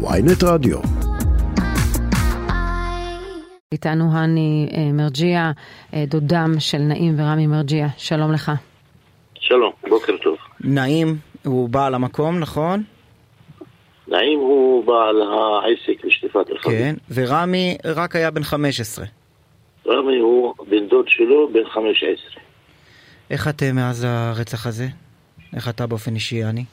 ויינט רדיו. איתנו הני אה, מרג'יה, אה, דודם של נעים ורמי מרג'יה, שלום לך. שלום, בוקר טוב. נעים הוא בעל המקום, נכון? נעים הוא בעל העסק לשטיפת רכבים. כן, ורמי רק היה בן 15. רמי הוא בן דוד שלו, בן 15. איך אתם מאז הרצח הזה? איך אתה באופן אישי, אני?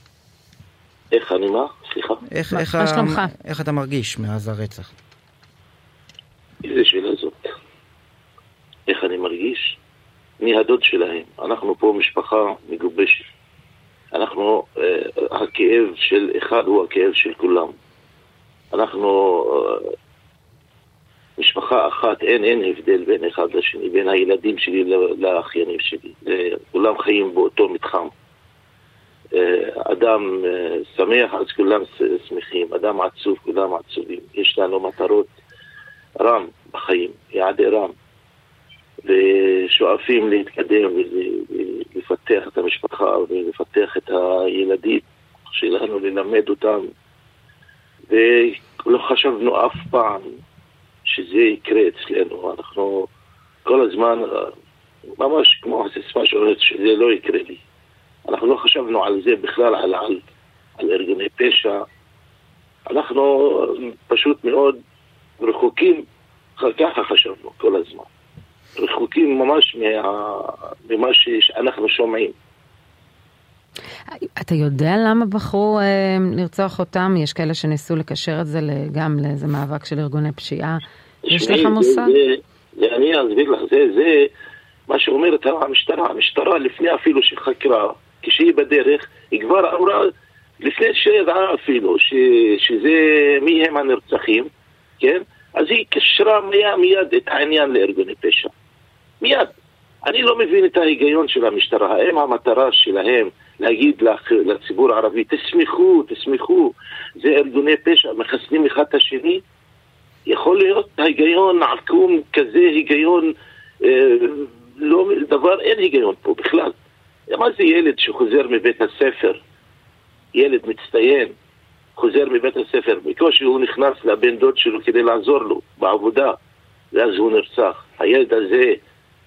איך אני מה? סליחה? איך, מה- איך, מה שלומך? איך אתה מרגיש מאז הרצח? איזה שאלה זאת? איך אני מרגיש? אני הדוד שלהם. אנחנו פה משפחה מגובשת. אנחנו, אה, הכאב של אחד הוא הכאב של כולם. אנחנו אה, משפחה אחת, אין, אין הבדל בין אחד לשני, בין הילדים שלי לאחיינים שלי. אה, כולם חיים באותו מתחם. אה, אדם אה, שמח, אז כולם שמחים. אדם עצוב, כולם עצובים. יש לנו מטרות רם בחיים, יעדי רם, ושואפים להתקדם ולפתח את המשפחה ולפתח את הילדים שלנו, ללמד אותם, ולא חשבנו אף פעם שזה יקרה אצלנו, אנחנו כל הזמן, ממש כמו הסיסמה שאומרת שזה לא יקרה לי. אנחנו לא חשבנו על זה בכלל, על, על, על ארגוני פשע. אנחנו פשוט מאוד רחוקים, ככה חשבנו כל הזמן. רחוקים ממש מה, ממה שאנחנו שומעים. אתה יודע למה בחרו אה, לרצוח אותם? יש כאלה שניסו לקשר את זה גם לאיזה מאבק של ארגוני פשיעה. יש לך מושג? אני אסביר לך, זה, זה מה שאומרת המשטרה. המשטרה לפני אפילו שחקרה, כשהיא בדרך, היא כבר אמרה, לפני שידעה אפילו, ש, שזה מי הם הנרצחים, כן? אז היא קשרה מיד, מיד את העניין לארגוני פשע. מיד. אני לא מבין את ההיגיון של המשטרה. האם המטרה שלהם להגיד לח- לציבור הערבי, תשמחו, תשמחו, זה ארגוני פשע, מחסנים אחד את השני? יכול להיות היגיון עקום כזה, היגיון, אה, לא, דבר, אין היגיון פה בכלל. מה זה ילד שחוזר מבית הספר, ילד מצטיין, חוזר מבית הספר, בקושי הוא נכנס לבן דוד שלו כדי לעזור לו בעבודה, ואז הוא נרצח. הילד הזה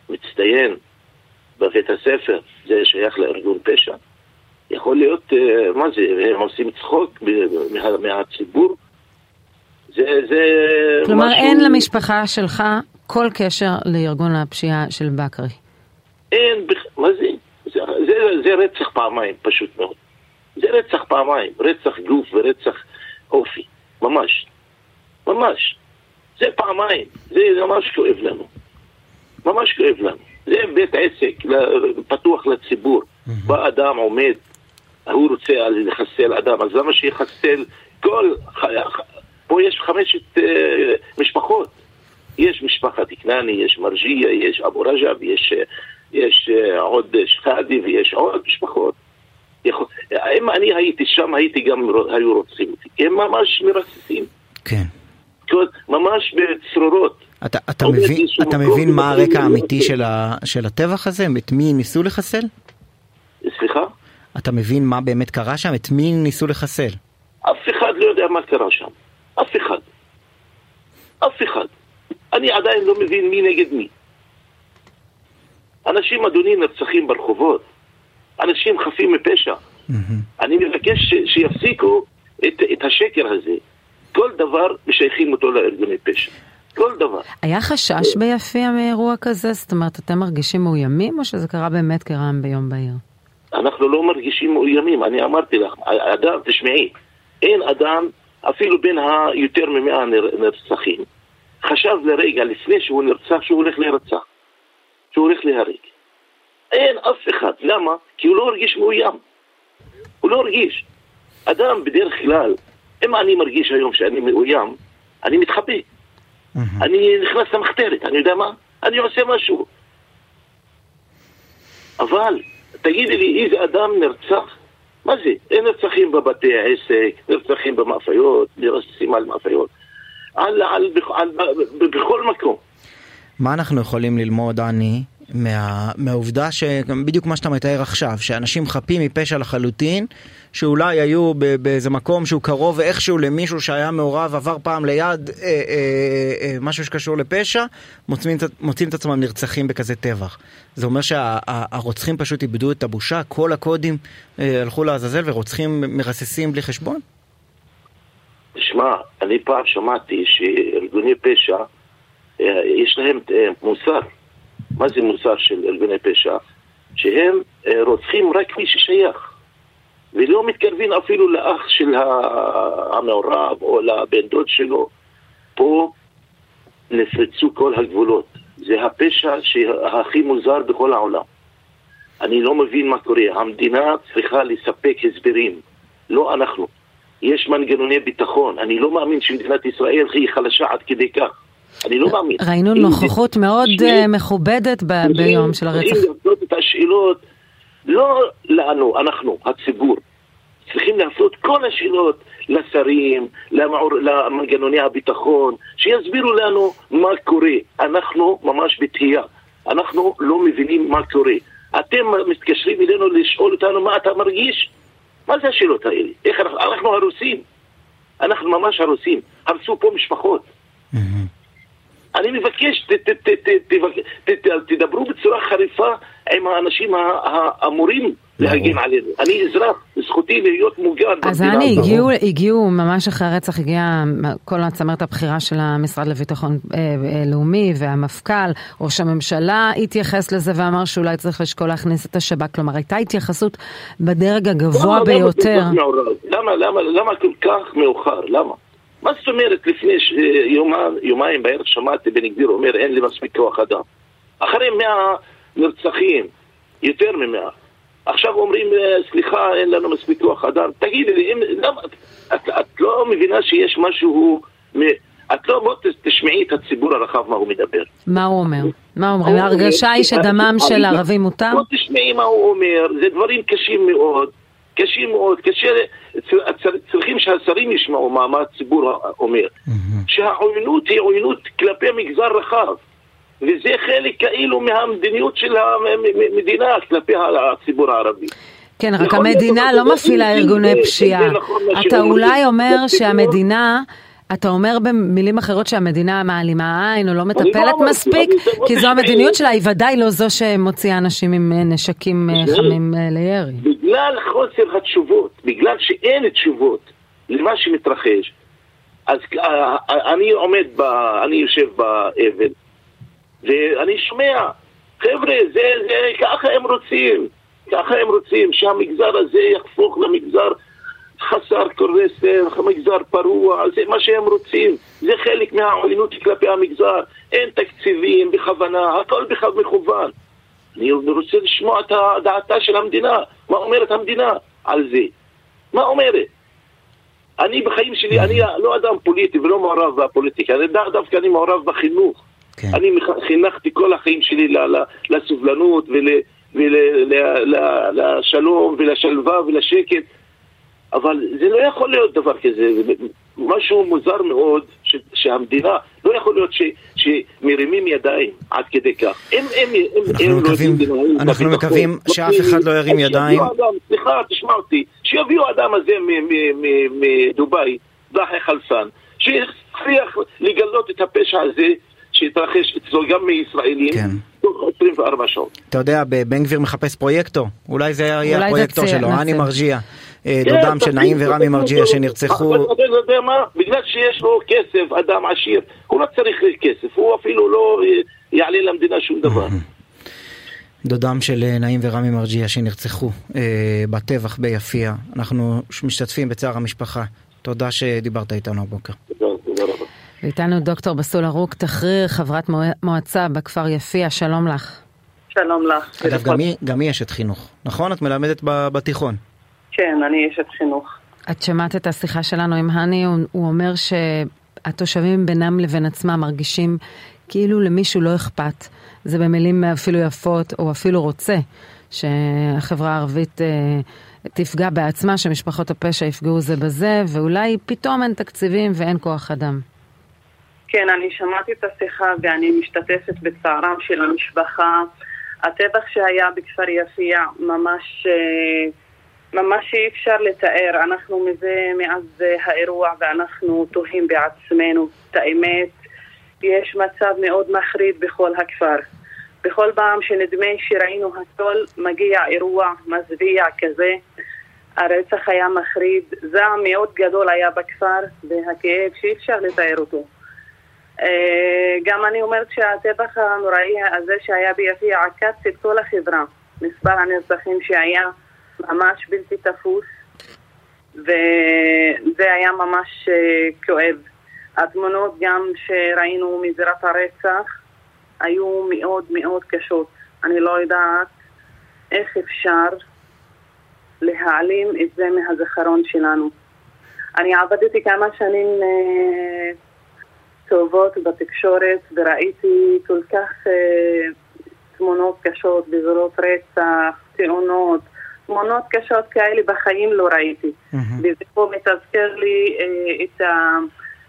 מצטיין בבית הספר, זה שייך לארגון פשע. יכול להיות, אה, מה זה, הם עושים צחוק מה, מהציבור? זה, זה כלומר, משהו- אין למשפחה שלך כל קשר לארגון הפשיעה של בכרי. אין, זה, רצח פעמיים, פשוט מאוד. זה רצח פעמיים, רצח גוף ורצח אופי, ממש. ממש. זה פעמיים, זה ממש כואב לנו. ממש כואב לנו. זה בית עסק פתוח לציבור. בא אדם עומד, הוא רוצה לחסל אדם, אז למה שיחסל כל... פה יש חמשת אה, משפחות. יש משפחת כנעני, יש מרג'יה, יש אבו רג'ב, יש, אה, יש אה, עוד שחאדי ויש עוד משפחות. אם אני הייתי שם, הייתי גם, היו רוצים אותי. הם ממש מרססים. כן. ממש בצרורות. אתה, אתה, מבין, אתה מבין מה הרקע האמיתי לרסס. של, ה, של הטבח הזה? את מי ניסו לחסל? סליחה? אתה מבין מה באמת קרה שם? את מי ניסו לחסל? אף אחד לא יודע מה קרה שם. אף אחד. אף אחד. אני עדיין לא מבין מי נגד מי. אנשים, אדוני, נרצחים ברחובות. אנשים חפים מפשע. אני מבקש ש- שיפסיקו את, את השקר הזה. כל דבר משייכים אותו לארגוני פשע. כל דבר. היה חשש ביפיע מאירוע כזה? זאת אומרת, אתם מרגישים מאוימים, או שזה קרה באמת כרעם ביום בהיר? אנחנו לא מרגישים מאוימים, אני אמרתי לך, אדם, תשמעי, אין אדם, אפילו בין היותר ממאה נר- נרצחים, חשב לרגע לפני שהוא נרצח שהוא הולך להירצח, הולך להרג. אין אף אחד, למה? כי הוא לא הרגיש מאוים. הוא לא הרגיש. אדם בדרך כלל, אם אני מרגיש היום שאני מאוים, אני מתחבא. אני נכנס למחתרת, אני יודע מה? אני עושה משהו. אבל, תגידי לי, איזה אדם נרצח? מה זה? אין נרצחים בבתי עסק, נרצחים במאפיות, נרצחים על מאפיות. על, על, על, על, בכל מקום. מה אנחנו יכולים ללמוד, אני, מה, מהעובדה שבדיוק מה שאתה מתאר עכשיו, שאנשים חפים מפשע לחלוטין, שאולי היו באיזה מקום שהוא קרוב איכשהו למישהו שהיה מעורב, עבר פעם ליד אה, אה, אה, משהו שקשור לפשע, מוצאים, מוצאים את עצמם נרצחים בכזה טבח. זה אומר שהרוצחים שה, פשוט איבדו את הבושה, כל הקודים אה, הלכו לעזאזל ורוצחים מרססים בלי חשבון? תשמע, אני פעם שמעתי שארגוני פשע, אה, יש להם אה, מוסר. מה זה מוסר של ארגוני פשע? שהם אה, רוצחים רק מי ששייך. ולא מתקרבים אפילו לאח של המעורב או לבן דוד שלו. פה נפרצו כל הגבולות. זה הפשע שהכי מוזר בכל העולם. אני לא מבין מה קורה. המדינה צריכה לספק הסברים, לא אנחנו. יש מנגנוני ביטחון. אני לא מאמין שמדינת ישראל היא חלשה עד כדי כך. אני לא מאמין. ראינו נוכחות מאוד אה, מכובדת ביום של הרצח. צריכים להפנות את השאלות, לא לנו, אנחנו, הציבור. צריכים להפנות כל השאלות לשרים, למנגנוני הביטחון, שיסבירו לנו מה קורה. אנחנו ממש בתהייה. אנחנו לא מבינים מה קורה. אתם מתקשרים אלינו לשאול אותנו מה אתה מרגיש? מה זה השאלות האלה? איך אנחנו, אנחנו הרוסים. אנחנו ממש הרוסים. הרסו פה משפחות. אני מבקש, תדברו בצורה חריפה עם האנשים האמורים להגן עלינו. אני אזרח, זכותי להיות מוגן. אז אני, הגיעו, הגיעו, ממש אחרי הרצח הגיעה כל הצמרת הבכירה של המשרד לביטחון אה, אה, לאומי והמפכ"ל, ראש הממשלה התייחס לזה ואמר שאולי צריך לשקול להכניס את השב"כ. כלומר, הייתה התייחסות בדרג הגבוה ביותר. למה, למה, למה כל כך מאוחר? למה? מה זאת אומרת לפני יומיים, יומיים בערב שמעתי בן גביר אומר אין לי מספיק כוח אדם. אחרי מאה נרצחים, יותר ממאה. עכשיו אומרים סליחה אין לנו מספיק כוח אדם. תגידי לי, אם, למה, את, את לא מבינה שיש משהו, את לא, בוא תשמעי את הציבור הרחב מה הוא מדבר. מה הוא אומר? מה אומרים? ההרגשה היא שדמם של ערבים מותר? בוא תשמעי מה הוא אומר, זה דברים קשים מאוד. קשים מאוד, קשה, צריכים שהשרים ישמעו מה, מה הציבור אומר. שהעוינות היא עוינות כלפי מגזר רחב. וזה חלק כאילו מהמדיניות של המדינה כלפי הציבור הערבי. כן, רק המדינה לא מפעילה ארגוני פשיעה. נכון אתה אולי אומר שהמדינה... אתה אומר במילים אחרות שהמדינה מעלימה עין או לא, לא מטפלת מספיק, כי זו המדיניות שלה, היא ודאי לא זו שמוציאה אנשים עם אה, נשקים אה, חמים אה, לירי. בגלל חוסר התשובות, בגלל שאין תשובות למה שמתרחש, אז אני עומד, ב, אני יושב באבן, ואני שומע, חבר'ה, זה, זה, ככה הם רוצים, ככה הם רוצים, שהמגזר הזה יהפוך למגזר חסר רסן, מגזר פרוע, זה מה שהם רוצים, זה חלק מהעוינות כלפי המגזר, אין תקציבים בכוונה, הכל בכלל מכוון. אני רוצה לשמוע את דעתה של המדינה, מה אומרת המדינה על זה, מה אומרת? אני בחיים שלי, אני לא אדם פוליטי ולא מעורב בפוליטיקה, אני דווקא אני מעורב בחינוך. כן. אני חינכתי כל החיים שלי לסובלנות ולשלום ולשלווה ולשקט. אבל זה לא יכול להיות דבר כזה, זה משהו מוזר מאוד ש, שהמדינה, לא יכול להיות ש, שמרימים ידיים עד כדי כך. הם, הם, הם, אנחנו הם לא מקווים, לא אנחנו מקווים שאף אחד לא ירים ידיים. אדם, סליחה, תשמע אותי, שיביאו אדם הזה מדובאי, דחי חלסן, שיצליח לגלות את הפשע הזה שהתרחש אצלו גם מישראלים. כן. 24 שעות. אתה יודע, בן גביר מחפש פרויקטור, אולי זה יהיה הפרויקטור שלו, אני מרג'יה. אה, כן, דודם של נעים ורמי מרג'יה שנרצחו. אתה יודע מה? בגלל שיש לו כסף, אדם עשיר, הוא לא צריך כסף, הוא אפילו לא אה, יעלה למדינה שום דבר. דודם של אה, נעים ורמי מרג'יה שנרצחו אה, בטבח ביפיע. אנחנו משתתפים בצער המשפחה. תודה שדיברת איתנו הבוקר. תודה רבה. ואיתנו דוקטור בסול ארוק תחריר, חברת מועצה בכפר יפיע, שלום לך. שלום לך. אגב, גם היא אשת חינוך, נכון? את מלמדת בתיכון. כן, אני אשת חינוך. את שמעת את השיחה שלנו עם הני, הוא, הוא אומר שהתושבים בינם לבין עצמם מרגישים כאילו למישהו לא אכפת. זה במילים אפילו יפות, או אפילו רוצה שהחברה הערבית אה, תפגע בעצמה, שמשפחות הפשע יפגעו זה בזה, ואולי פתאום אין תקציבים ואין כוח אדם. כן, אני שמעתי את השיחה ואני משתתפת בצערם של המשפחה. הטבח שהיה בכפר יפיע ממש, אה, ממש אי אפשר לתאר. אנחנו מזה, מאז האירוע, ואנחנו תוהים בעצמנו את האמת. יש מצב מאוד מחריד בכל הכפר. בכל פעם שנדמה שראינו הכל, מגיע אירוע מזוויע כזה. הרצח היה מחריד, זעם מאוד גדול היה בכפר, והכאב שאי אפשר לתאר אותו. אה, גם אני אומרת שהטבח הנוראי הזה שהיה ביפיע עקץ את כל החברה. מספר הנרצחים שהיה ממש בלתי תפוס, וזה היה ממש אה, כואב. התמונות גם שראינו מזירת הרצח היו מאוד מאוד קשות. אני לא יודעת איך אפשר להעלים את זה מהזיכרון שלנו. אני עבדתי כמה שנים אה, טובות בתקשורת וראיתי כל כך אה, תמונות קשות, בזורות רצח, תאונות, תמונות קשות כאלה בחיים לא ראיתי. Mm-hmm. וזה פה מתזכר לי אה, את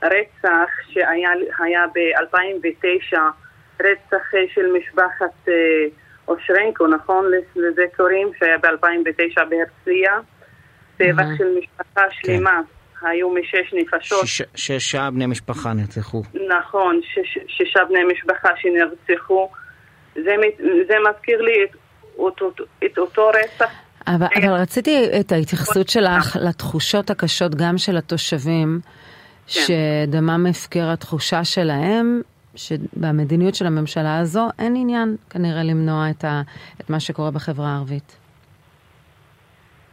הרצח שהיה ב-2009, רצח אה, של משפחת אה, אושרנקו, נכון? לזה קוראים, שהיה ב-2009 בהרצליה. טבח mm-hmm. של משפחה שלמה. כן. היו משש נפשות. שש, שישה בני משפחה נרצחו. נכון, שש, שישה בני משפחה שנרצחו. זה, זה מזכיר לי את, אותו, את אותו רצח. אבל, אבל רציתי את ההתייחסות שלך לתחושות הקשות גם של התושבים, כן. שדמם הפקר התחושה שלהם, שבמדיניות של הממשלה הזו אין עניין כנראה למנוע את, ה, את מה שקורה בחברה הערבית.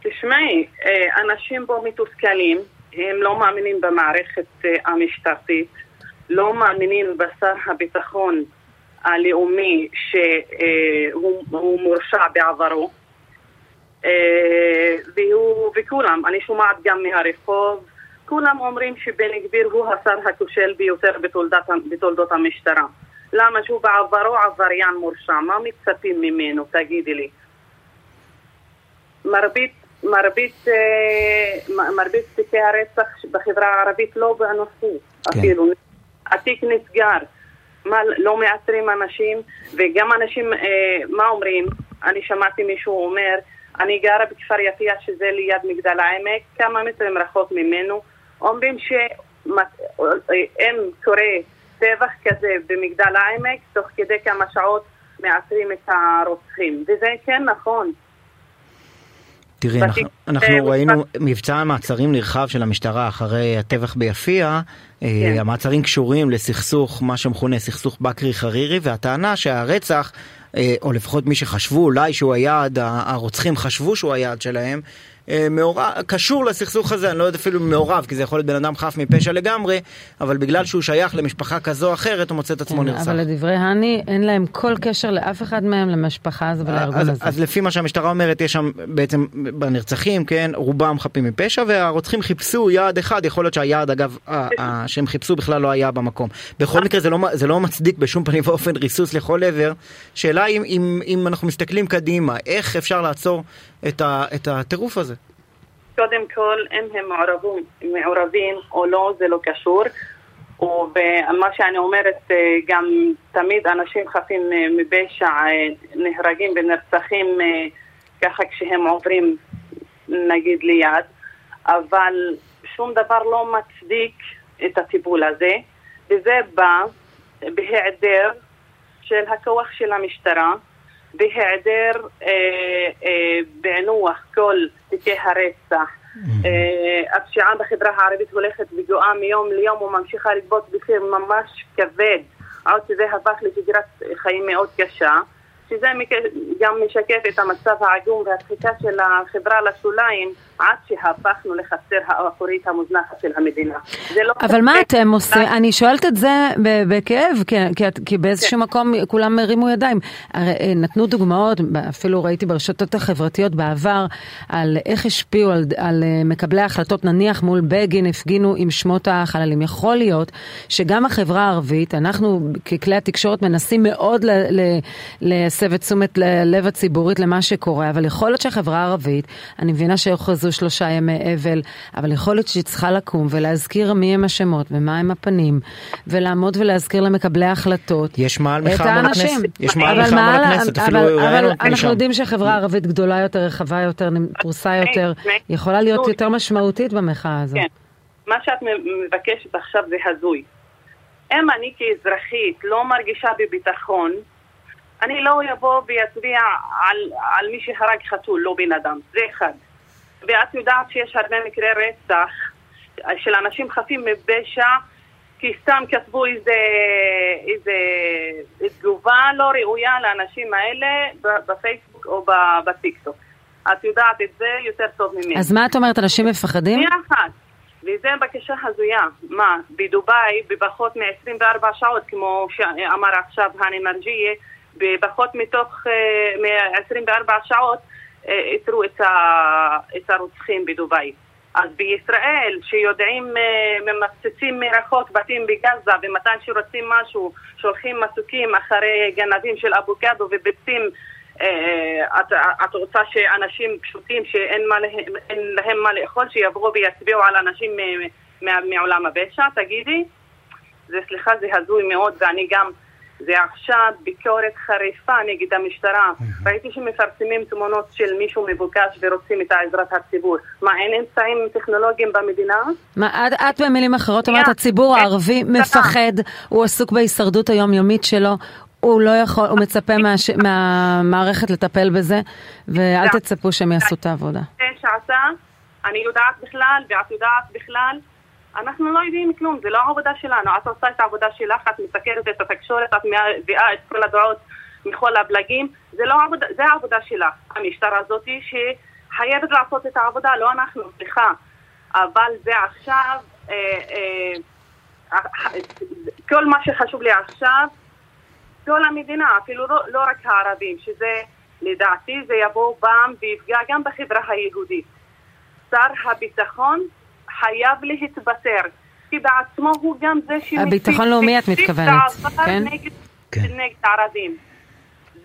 תשמעי, אה, אנשים פה מתוסכלים, הם לא מאמינים במערכת אה, המשטרתית, לא מאמינים בשר הביטחון הלאומי שהוא מורשע בעברו. אה, והוא, וכולם, אני שומעת גם מהרחוב, כולם אומרים שבן גביר הוא השר הכושל ביותר בתולדת, בתולדות המשטרה. למה שהוא בעברו עבריין מורשע? מה מצפים ממנו? תגידי לי. מרבית מרבית, אה, מרבית תיקי הרצח בחברה הערבית לא באנוסו כן. אפילו. התיק נסגר. מה, לא מאתרים אנשים, וגם אנשים, אה, מה אומרים? אני שמעתי מישהו אומר, אני גרה בכפר יפיע שזה ליד מגדל העמק, כמה מטרים רחוק ממנו, אומרים שאם קורה טבח כזה במגדל העמק, תוך כדי כמה שעות מאתרים את הרוצחים, וזה כן נכון. תראי, אנחנו, אנחנו אה, ראינו מבצע מעצרים נרחב של המשטרה אחרי הטבח ביפיע. אה, כן. המעצרים קשורים לסכסוך, מה שמכונה סכסוך בקרי חרירי, והטענה שהרצח, או לפחות מי שחשבו אולי שהוא היעד, הרוצחים חשבו שהוא היעד שלהם, אה, מעורב, קשור לסכסוך הזה, אני לא יודע אפילו מעורב, כי זה יכול להיות בן אדם חף מפשע לגמרי, אבל בגלל שהוא שייך למשפחה כזו או אחרת, הוא מוצא את עצמו כן, נרצח. אבל לדברי האני, אין להם כל קשר לאף אחד מהם, למשפחה הזו ולארגון הזה. אז לפי מה שהמשטרה אומרת, יש שם בעצם בנרצחים, כן, רובם חפים מפשע, והרוצחים חיפשו יעד אחד, יכול להיות שהיעד, אגב, שהם חיפשו בכלל לא היה במקום. בכל מקרה, זה לא, זה לא מצדיק בשום פנים ואופן ריסוס לכל עבר. שאלה אם, אם, אם אנחנו מסתכלים קדימה, איך אפשר לעצור את, ה, את הטירוף הזה? קודם כל, אם הם מעורבים, מעורבים או לא, זה לא קשור. ומה שאני אומרת, אה, גם תמיד אנשים חפים אה, מפשע אה, נהרגים ונרצחים ככה כשהם עוברים נגיד ליד, אבל שום דבר לא מצדיק את הטיפול הזה, וזה בא בהיעדר של הכוח של המשטרה, בהיעדר אה, אה, בענוח כל תיקי הרצח. אה, הפשיעה בחברה הערבית הולכת וגואה מיום ליום וממשיכה לגבות מחיר ממש כבד, עוד שזה הפך לשגרת חיים מאוד קשה. שזה גם משקף את המצב העגום והדחיקה של החברה לשוליים עד שהפכנו לחצר האחורית המוזנחת של המדינה. לא אבל מה אתם עושים? אני שואלת את זה בכאב, כי באיזשהו כן. מקום כולם הרימו ידיים. אה, נתנו דוגמאות, אפילו ראיתי ברשתות החברתיות בעבר, על איך השפיעו על, על אה, מקבלי ההחלטות, נניח מול בגין הפגינו עם שמות החללים. יכול להיות שגם החברה הערבית, אנחנו ככלי התקשורת מנסים מאוד ל, ל, מסב את תשומת לב הציבורית למה שקורה, אבל יכול להיות שהחברה הערבית, אני מבינה שהוכרזו שלושה ימי אבל, אבל יכול להיות שהיא צריכה לקום ולהזכיר מי הם השמות ומה הם הפנים, ולעמוד ולהזכיר למקבלי ההחלטות יש מעל את מחאה מול. הכנסת. יש מעל אבל מחאה מול הכנסת, אבל- אפילו אבל את אנחנו. יודעים שהחברה הערבית גדולה יותר, רחבה יותר, פרוסה יותר, יכולה להיות יותר משמעותית במחאה הזו. כן. מה שאת מבקשת עכשיו זה הזוי. אם אני כאזרחית לא מרגישה בביטחון, אני לא אבוא ויצביע על, על מי שהרג חתול, לא בן אדם. זה אחד. ואת יודעת שיש הרבה מקרי רצח של אנשים חפים מפשע כי סתם כתבו איזה, איזה תגובה לא ראויה לאנשים האלה בפייסבוק או בטיקטוק. את יודעת את זה יותר טוב ממני. אז מה את אומרת, אנשים מפחדים? שנייה אחת. וזה בקשה הזויה. מה, בדובאי, בפחות מ-24 שעות, כמו שאמר עכשיו האני מרג'יה, בפחות מתוך מ-24 שעות אה, איתרו את הרוצחים בדובאי. אז בישראל, שיודעים, אה, ממפצצים מרחוק בתים בגזה, ומתי שרוצים משהו, שולחים מסוקים אחרי גנבים של אבוקדו וביצים אה, את, רוצה שאנשים פשוטים שאין להם- מה לאכול, שיבואו ויצביעו על אנשים מעולם הפשע, תגידי? זה, סליחה, זה הזוי מאוד, ואני גם, זה עכשיו ביקורת חריפה נגד המשטרה. ראיתי שמפרסמים תמונות של מישהו מבוקש ורוצים את עזרת הציבור. מה, אין אמצעים טכנולוגיים במדינה? מה, את, את במילים אחרות אומרת. הציבור אין הערבי. מפחד, הוא עסוק בהישרדות היומיומית שלו, הוא לא יכול, הוא מצפה מהש, מהמערכת לטפל בזה, ואל תצפו שהם יעשו את העבודה. שעשה, אני יודעת בכלל, ואת יודעת בכלל, אנחנו לא יודעים כלום, זה לא העבודה שלנו. את עושה את העבודה שלך, את מסקרת את התקשורת, את מביאה את כל הדעות מכל הפלגים, זה לא העבודה, זה העבודה שלך. המשטרה הזאת שחייבת לעשות את העבודה, לא אנחנו, סליחה. אבל זה עכשיו, אה, אה, כל מה שחשוב לי עכשיו, כל המדינה, אפילו לא, לא רק הערבים, שזה לדעתי זה יבוא פעם ויפגע גם בחברה היהודית. שר הביטחון חייב להתבטר, כי בעצמו הוא גם זה שמסית הביטחון לאומי את מתכוונת, כן? נגד, כן. נגד הערבים.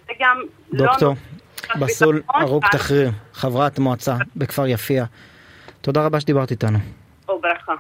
זה גם לא... דוקטור בסול ארוק תחריר, חברת מועצה בכפר יפיע. תודה רבה שדיברת איתנו. או ברכה.